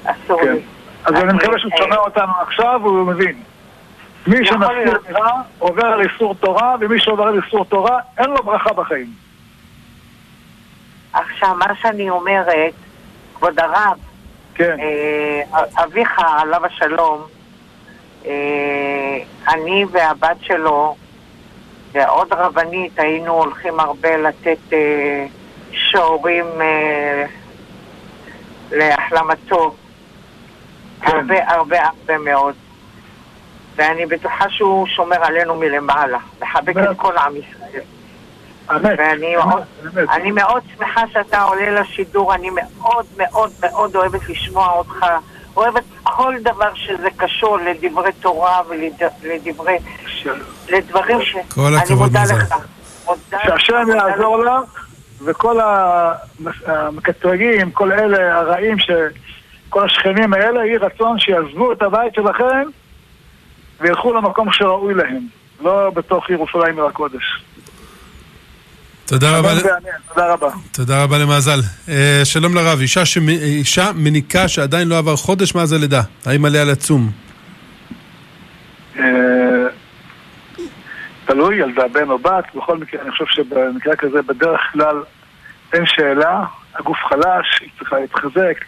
[SPEAKER 6] אסור
[SPEAKER 2] כן.
[SPEAKER 6] לי.
[SPEAKER 2] אז אני מקווה שהוא
[SPEAKER 6] אה,
[SPEAKER 2] שומע אותנו עכשיו והוא מבין. מי שמזכיר. מילה עובר על איסור תורה, ומי שעובר על איסור תורה, אין לו ברכה בחיים.
[SPEAKER 6] עכשיו, מה שאני אומרת, כבוד הרב,
[SPEAKER 2] כן.
[SPEAKER 6] אה, אביך, עליו השלום, אה, אני והבת שלו ועוד רבנית היינו הולכים הרבה לתת אה, שיעורים אה, להחלמתו.
[SPEAKER 2] כן.
[SPEAKER 6] הרבה הרבה הרבה מאוד. ואני בטוחה שהוא שומר עלינו מלמעלה, מחבק את כל עם ישראל. ואני מאוד,
[SPEAKER 2] אמת.
[SPEAKER 6] אני מאוד שמחה שאתה עולה לשידור, אני מאוד מאוד מאוד אוהבת לשמוע אותך, אוהבת כל דבר שזה קשור לדברי תורה ולדברי, לדברים ש...
[SPEAKER 1] כל
[SPEAKER 6] אני
[SPEAKER 1] הכבוד.
[SPEAKER 6] לך. מודה לך,
[SPEAKER 2] שהשם יעזור לך, וכל המקטרגים, כל אלה הרעים, ש... כל השכנים האלה, יהי רצון שיעזבו את הבית שלכם וילכו למקום שראוי להם, לא בתוך ירושלים עיר הקודש.
[SPEAKER 1] תודה רבה.
[SPEAKER 2] תודה רבה.
[SPEAKER 1] תודה רבה למזל. אה, שלום לרב, אישה, שמ... אישה מניקה שעדיין לא עבר חודש מאז הלידה, האם עליה לצום?
[SPEAKER 2] אה, תלוי, ילדה בן או בת, בכל מקרה, אני חושב שבמקרה כזה בדרך כלל אין שאלה, הגוף חלש, היא צריכה להתחזק,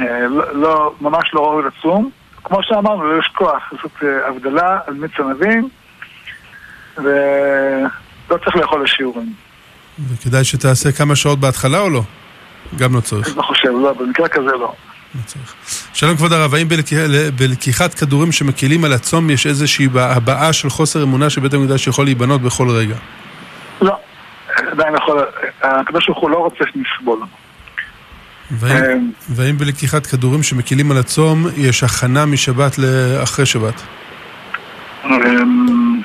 [SPEAKER 2] אה, לא, לא, ממש לא ראוי לצום. כמו שאמרנו, לא יש כוח לעשות הבדלה על מיץ ענבים, ולא צריך לאכול לשיעורים.
[SPEAKER 1] וכדאי שתעשה כמה שעות בהתחלה או לא? גם לא צריך.
[SPEAKER 2] אני לא חושב, לא, במקרה כזה לא.
[SPEAKER 1] לא. שלום כבוד הרב, האם בלקיח, בלקיחת כדורים שמקילים על הצום יש איזושהי הבעה של חוסר אמונה שבית המקדש יכול להיבנות בכל רגע?
[SPEAKER 2] לא, עדיין יכול, הקדוש ברוך הוא לא רוצה שנסבול.
[SPEAKER 1] והאם,
[SPEAKER 2] אה,
[SPEAKER 1] בלקיחת כדורים שמקילים על הצום יש הכנה משבת לאחרי שבת?
[SPEAKER 2] אמ,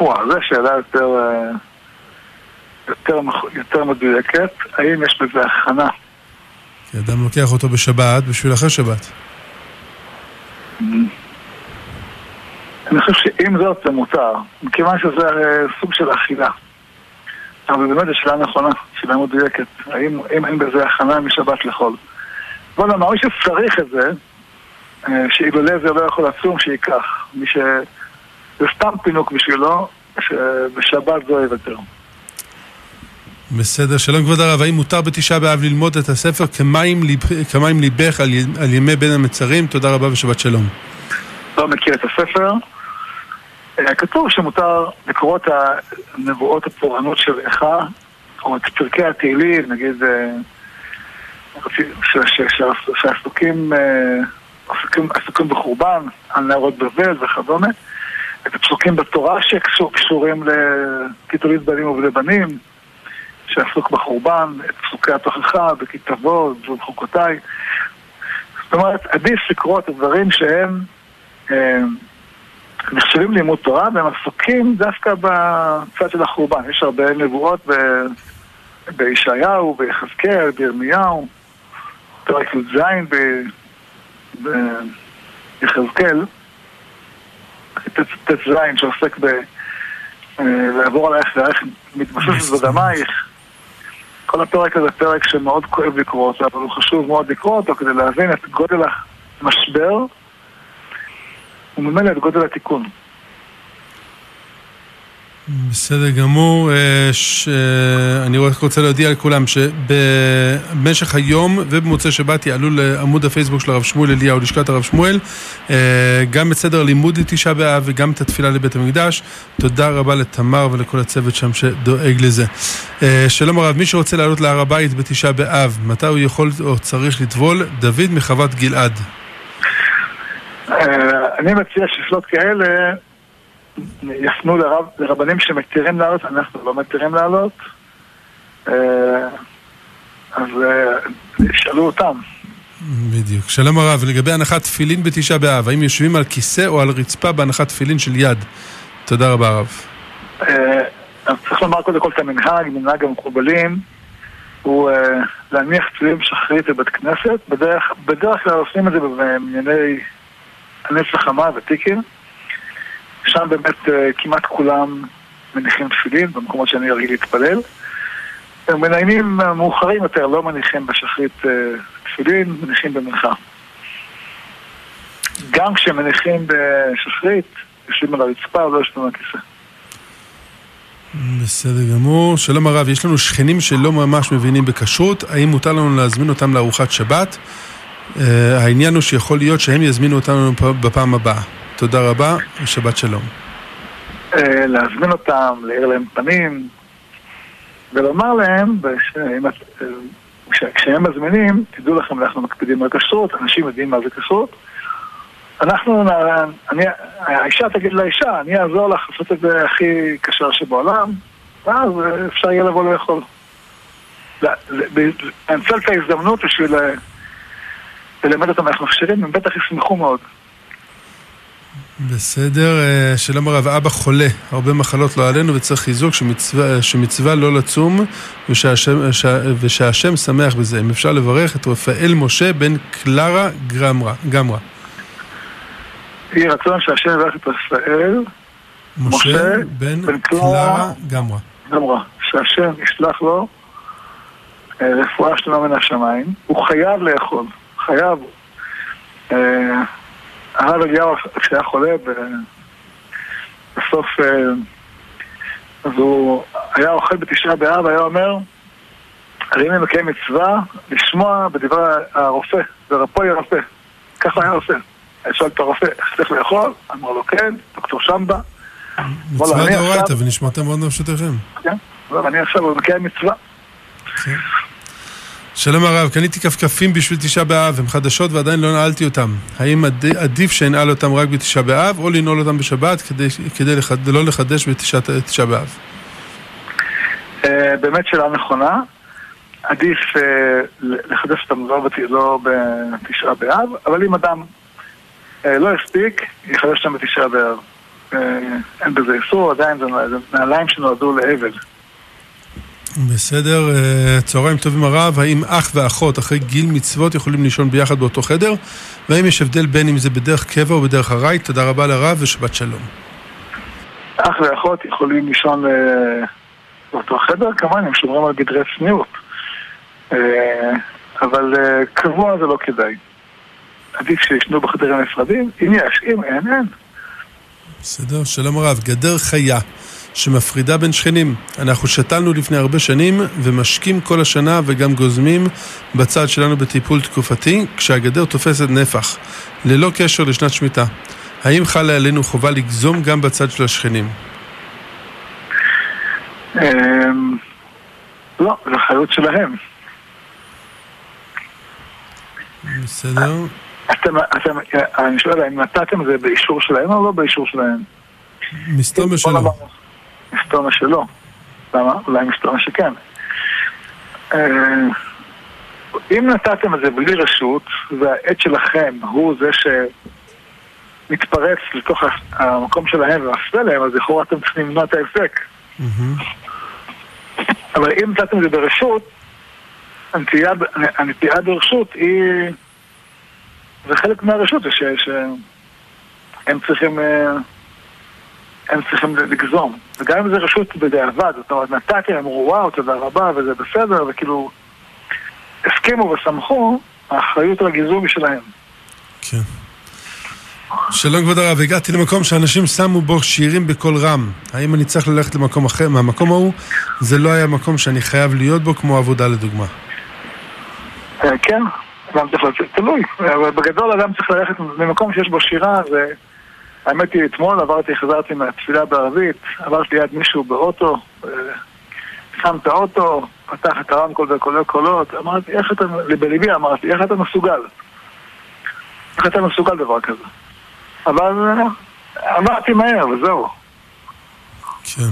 [SPEAKER 2] וואו, זו שאלה יותר, אה, יותר, יותר מדויקת. האם יש בזה הכנה?
[SPEAKER 1] כי אדם לוקח אותו בשבת בשביל אחרי שבת.
[SPEAKER 2] אני חושב שאם זאת זה מותר, מכיוון שזה אה, סוג של אכילה. אבל באמת זו שאלה נכונה, שאלה מדויקת. האם, האם אין בזה הכנה משבת לחול? בוא נאמר, מי שצריך את זה, אה, שאילולא זה לא יכול לצום, שייקח. מי ש... זה סתם פינוק בשבילו, שבשבת זו יוותר.
[SPEAKER 1] בסדר, שלום כבוד הרב, האם מותר בתשעה באב ללמוד את הספר כמים, ליב, כמים ליבך על, י- על ימי בין המצרים? תודה רבה ושבת שלום.
[SPEAKER 2] לא מכיר את הספר. אה, כתוב שמותר לקרוא את הנבואות הפורענות של איכה, או את פרקי התהילים, נגיד, אה, שעסוקים אה, בחורבן, על נערות בבל וכדומה. את הפסוקים בתורה שקשורים לקיתולית בנים ובני שעסוק בחורבן, את פסוקי התוכחה, בכי תבוא, זון חוקותיי. זאת אומרת, עדיף לקרוא את הדברים שהם אה, נחשבים לימוד תורה, והם עסוקים דווקא בצד של החורבן. יש הרבה נבואות ב... בישעיהו, ביחזקאל, בירמיהו, פרק י"ז ביחזקאל, ט"ז שעוסק ב... אה, לעבור עלייך ואיך מתבססת בדמייך. כל הפרק הזה פרק שמאוד כואב לקרוא אותו, אבל הוא חשוב מאוד לקרוא אותו כדי להבין את גודל המשבר וממילא את גודל התיקון.
[SPEAKER 1] בסדר גמור, אה, ש... אה, אני רק רוצה להודיע לכולם שבמשך היום ובמוצאי שבת יעלו לעמוד הפייסבוק של הרב שמואל אליהו, לשכת הרב שמואל, אה, גם את סדר הלימוד לתשעה באב וגם את התפילה לבית המקדש. תודה רבה לתמר ולכל הצוות שם שדואג לזה. שלום הרב, מי שרוצה לעלות להר הבית בתשעה באב, מתי הוא יכול או צריך לטבול? דוד מחוות גלעד.
[SPEAKER 2] אני מציע ששאלות כאלה יפנו לרב, לרבנים שמתירים לעלות, אנחנו לא מתירים לעלות. אה, אז אה, ישאלו אותם.
[SPEAKER 1] בדיוק. שלום הרב, לגבי הנחת תפילין בתשעה באב, האם יושבים על כיסא או על רצפה בהנחת תפילין של יד? תודה רבה הרב.
[SPEAKER 2] אה, אז צריך לומר קודם כל את המנהג, מנהג המקובלים, הוא להניח תפילין שחרית בבית כנסת. בדרך, בדרך כלל עושים את זה במנייני הנץ החמה ותיקים. שם באמת אה, כמעט כולם מניחים תפילין, במקומות שאני רגיל להתפלל. מניינים מאוחרים יותר לא מניחים בשחרית תפילין, מניחים במנחה. גם כשמניחים בשחרית, יושבים על הרצפה או לא יושבים על הכיסא.
[SPEAKER 1] בסדר גמור. שלום הרב, יש לנו שכנים שלא ממש מבינים בכשרות, האם מותר לנו להזמין אותם לארוחת שבת? Uh, העניין הוא שיכול להיות שהם יזמינו אותנו בפעם הבאה. תודה רבה ושבת שלום.
[SPEAKER 2] Uh, להזמין אותם, להאיר להם פנים, ולומר להם, כשהם מזמינים, תדעו לכם, אנחנו מקפידים על כשרות, אנשים יודעים מה זה כשרות. אנחנו, אני, האישה תגיד לאישה, אני אעזור לך לעשות את זה הכי קשר שבעולם, ואז אפשר יהיה לבוא לאכול. אנצל את ההזדמנות בשביל אה, ללמד אותם איך מכשירים, הם בטח ישמחו מאוד.
[SPEAKER 1] בסדר, אה, שלום הרב, אבא חולה, הרבה מחלות לא עלינו וצריך חיזוק שמצווה, שמצווה לא לצום ושהשם, ושהשם שמח בזה. אם אפשר לברך את רפאל משה בן קלרה גמרה. גמרה.
[SPEAKER 2] יהי רצון שהשם יברך את רפאל
[SPEAKER 1] משה בן, בן קלרה גמרה.
[SPEAKER 2] גמרה. שהשם ישלח לו אה, רפואה שלמה מן השמיים. הוא חייב לאכול, חייב. הרב אליהו, כשהיה חולה, בסוף, אה, אז הוא היה אוכל בתשעה באב, היה אומר, הרי אם אני מקיים מצווה, לשמוע בדברי הרופא, ורפוא ירפא. ככה היה עושה. היה שואל את הרופא, איך צריך לאכול? אמר לו, כן, דוקטור שמבה.
[SPEAKER 1] מצווה דאורייתא, ונשמעתם מאוד נפשותיכם.
[SPEAKER 2] כן, ואני עכשיו מקיים מצווה.
[SPEAKER 1] שלום הרב, קניתי כפכפים בשביל תשעה באב, הם חדשות ועדיין לא נעלתי אותם. האם עדיף שאנעל אותם רק בתשעה באב, או לנעול אותם בשבת כדי, כדי לחד, לא לחדש בתשעה באב?
[SPEAKER 2] אה, באמת שאלה נכונה. עדיף uh, לחדש אותם לא, לא בתשעה באב, אבל אם אדם uh, לא יספיק, יחדש אותם בתשעה באב. אין בזה איסור, עדיין זה נעליים שנועדו לאבל.
[SPEAKER 1] בסדר, אה, צהריים טובים הרב, האם אח ואחות אחרי גיל מצוות יכולים לישון ביחד באותו חדר? והאם יש הבדל בין אם זה בדרך קבע או בדרך ארעי? תודה רבה לרב ושבת שלום.
[SPEAKER 2] אח ואחות יכולים לישון אה, באותו חדר, כמובן הם שומרים על גדרי צניעות. אה, אבל קבוע זה לא כדאי. עדיף שישנו בחדרים נפרדים, אם יש, אם אין, אין.
[SPEAKER 1] בסדר, שלום הרב, גדר חיה. שמפרידה בין שכנים. אנחנו שתלנו לפני הרבה שנים ומשקים כל השנה וגם גוזמים בצד שלנו בטיפול תקופתי כשהגדר תופסת נפח, ללא קשר לשנת שמיטה. האם חלה עלינו חובה לגזום גם בצד של השכנים?
[SPEAKER 2] אמ, לא, זו אחריות שלהם.
[SPEAKER 1] בסדר.
[SPEAKER 2] אתם, אתם, אני שואל, האם נתתם זה באישור שלהם או לא באישור שלהם?
[SPEAKER 1] מסתום שלא.
[SPEAKER 2] מסתומה שלא. למה? אולי מסתומה שכן. אה, אם נתתם את זה בלי רשות, והעט שלכם הוא זה שמתפרץ לתוך המקום שלהם ומפריע להם, אז לכאורה אתם צריכים למנוע את ההפסק. אבל אם נתתם את זה ברשות, הנטייה ברשות היא... זה חלק מהרשות, שהם צריכים... הם צריכים לגזום. וגם אם זה רשות בדיעבד, זאת אומרת, נתתי, אמרו וואו, תודה רבה, וזה בסדר, וכאילו, הסכימו ושמחו, האחריות על הגיזום היא שלהם.
[SPEAKER 1] כן. שלום כבוד הרב, הגעתי למקום שאנשים שמו בו שירים בקול רם. האם אני צריך ללכת למקום אחר מהמקום ההוא? זה לא היה מקום שאני חייב להיות בו, כמו עבודה לדוגמה.
[SPEAKER 2] אה, כן, אדם צריך לצאת, תלוי. בגדול אדם צריך ללכת למקום שיש בו שירה, זה... האמת היא, אתמול עברתי, חזרתי מהתפילה בערבית, עברתי ליד מישהו באוטו, אה, שם את האוטו, פתח את הרמקול וקולי קולות, אמרתי, איך אתה, בליבי אמרתי, איך אתה מסוגל? איך אתה מסוגל דבר כזה? אבל אה, עברתי מהר, וזהו.
[SPEAKER 1] כן.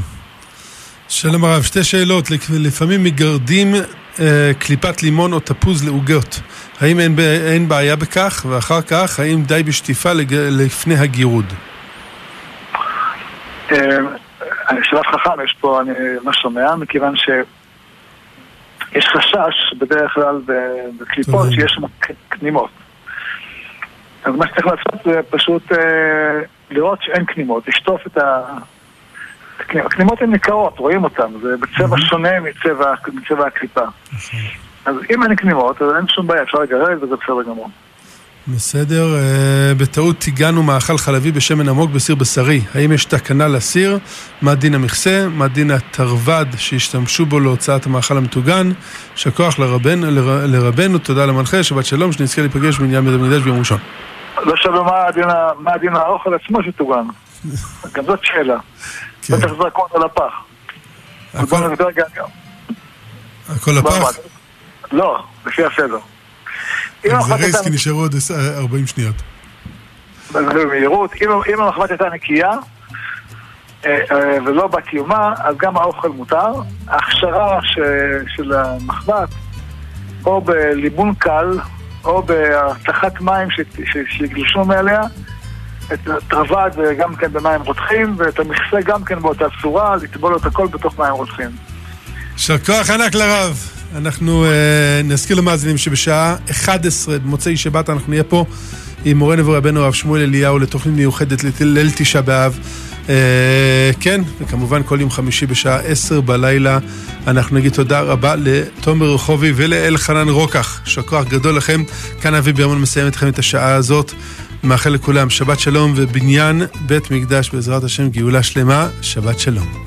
[SPEAKER 1] שלום הרב, שתי שאלות. לפעמים מגרדים אה, קליפת לימון או תפוז לעוגות. האם אין, אין בעיה בכך? ואחר כך, האם די בשטיפה לג... לפני הגירוד?
[SPEAKER 2] שאלת חכם יש פה, אני לא שומע, מכיוון שיש חשש בדרך כלל בקליפות שיש שם כנימות. אז מה שצריך לעשות זה פשוט אה, לראות שאין כנימות, לשטוף את ה... הכנימות הן ניכרות, רואים אותן, זה בצבע שונה מצבע, מצבע הקליפה. אז אם אין כנימות, אז אין שום בעיה, אפשר לגרד וזה בסדר גמור.
[SPEAKER 1] בסדר, אה, בטעות טיגנו מאכל חלבי בשמן עמוק בסיר בשרי. האם יש תקנה לסיר? מה דין המכסה? מה דין התרווד שהשתמשו בו להוצאת המאכל המטוגן? שכוח לרבנו, לרבנו, תודה למנחה, שבת שלום, שנזכה להיפגש בעניין בית המקדש ביום ראשון.
[SPEAKER 2] לא שאלו מה הדין האוכל עצמו שטוגן. גם זאת שאלה. כן. בטח זרקו אותו לפח.
[SPEAKER 1] הכל לפח?
[SPEAKER 2] לא, לפי הסדר.
[SPEAKER 1] זה רייס כי נשארו עוד 40 שניות.
[SPEAKER 2] במהירות, אם המחבת הייתה נקייה אה, אה, ולא בת יומה, אז גם האוכל מותר. ההכשרה של המחבת, או בליבון קל, או בהרתחת מים שיגלשו מעליה, את התרווד גם כן במים רותחים, ואת המכסה גם כן באותה צורה, לטבול את הכל בתוך מים רותחים.
[SPEAKER 1] יישר כוח ענק לרב. אנחנו uh, נזכיר למאזינים שבשעה 11 במוצאי שבת אנחנו נהיה פה עם מורנו ורבנו הרב שמואל אליהו לתוכנית מיוחדת לליל תשעה באב. Uh, כן, וכמובן כל יום חמישי בשעה 10 בלילה אנחנו נגיד תודה רבה לתומר רחובי ולאלחנן רוקח. יישר כוח גדול לכם. כאן אבי בירמון מסיים אתכם את השעה הזאת. מאחל לכולם שבת שלום ובניין בית מקדש בעזרת השם גאולה שלמה. שבת שלום.